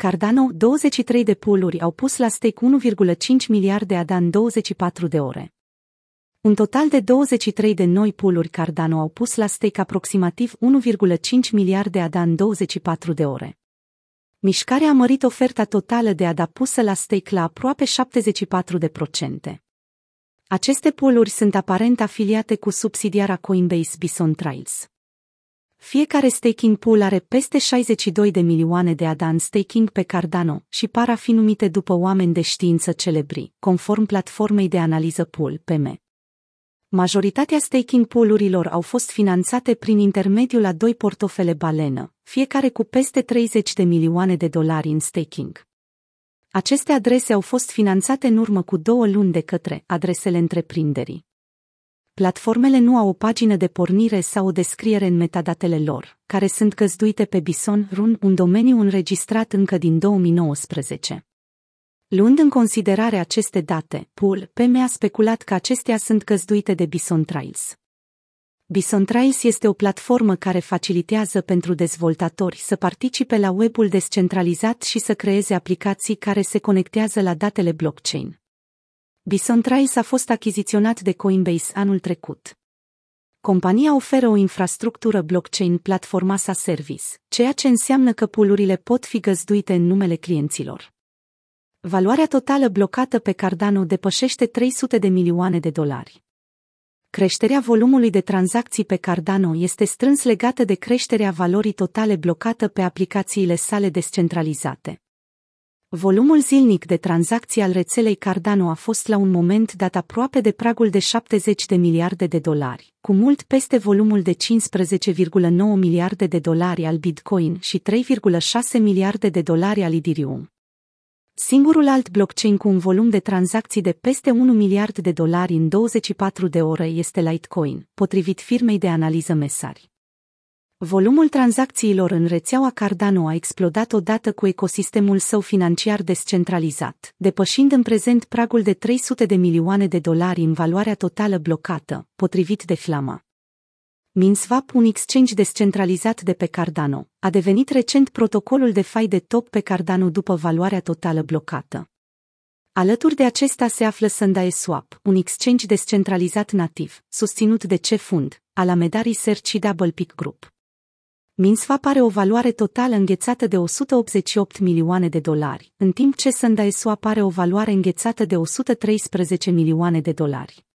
Cardano, 23 de pooluri au pus la stake 1,5 miliarde ADA în 24 de ore. Un total de 23 de noi pooluri Cardano au pus la stake aproximativ 1,5 miliarde ADA în 24 de ore. Mișcarea a mărit oferta totală de ADA pusă la stake la aproape 74%. Aceste pooluri sunt aparent afiliate cu subsidiara Coinbase Bison Trails. Fiecare staking pool are peste 62 de milioane de ADA în staking pe Cardano și par a fi numite după oameni de știință celebri, conform platformei de analiză pool PM. Majoritatea staking pool-urilor au fost finanțate prin intermediul a doi portofele balenă, fiecare cu peste 30 de milioane de dolari în staking. Aceste adrese au fost finanțate în urmă cu două luni de către adresele întreprinderii. Platformele nu au o pagină de pornire sau o descriere în metadatele lor, care sunt găzduite pe Bison Run, un domeniu înregistrat încă din 2019. Luând în considerare aceste date, Pool PM a speculat că acestea sunt găzduite de Bison Trails. Bison Trails este o platformă care facilitează pentru dezvoltatori să participe la webul descentralizat și să creeze aplicații care se conectează la datele blockchain. Bison Trails a fost achiziționat de Coinbase anul trecut. Compania oferă o infrastructură blockchain platforma sa service, ceea ce înseamnă că pulurile pot fi găzduite în numele clienților. Valoarea totală blocată pe Cardano depășește 300 de milioane de dolari. Creșterea volumului de tranzacții pe Cardano este strâns legată de creșterea valorii totale blocată pe aplicațiile sale descentralizate. Volumul zilnic de tranzacții al rețelei Cardano a fost la un moment dat aproape de pragul de 70 de miliarde de dolari, cu mult peste volumul de 15,9 miliarde de dolari al Bitcoin și 3,6 miliarde de dolari al Ethereum. Singurul alt blockchain cu un volum de tranzacții de peste 1 miliard de dolari în 24 de ore este Litecoin, potrivit firmei de analiză Mesari. Volumul tranzacțiilor în rețeaua Cardano a explodat odată cu ecosistemul său financiar descentralizat, depășind în prezent pragul de 300 de milioane de dolari în valoarea totală blocată, potrivit de Flama. MinSwap, un exchange descentralizat de pe Cardano, a devenit recent protocolul de fai de top pe Cardano după valoarea totală blocată. Alături de acesta se află SundaeSwap, un exchange descentralizat nativ, susținut de ce fund, Alameda Research și Double Peak Group. MinSwap are o valoare totală înghețată de 188 milioane de dolari, în timp ce SundaeSwap are o valoare înghețată de 113 milioane de dolari.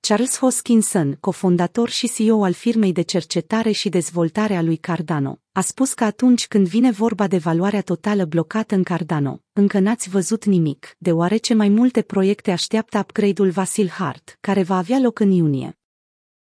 Charles Hoskinson, cofondator și CEO al firmei de cercetare și dezvoltare a lui Cardano, a spus că atunci când vine vorba de valoarea totală blocată în Cardano, încă n-ați văzut nimic, deoarece mai multe proiecte așteaptă upgrade-ul Vasil Hart, care va avea loc în iunie.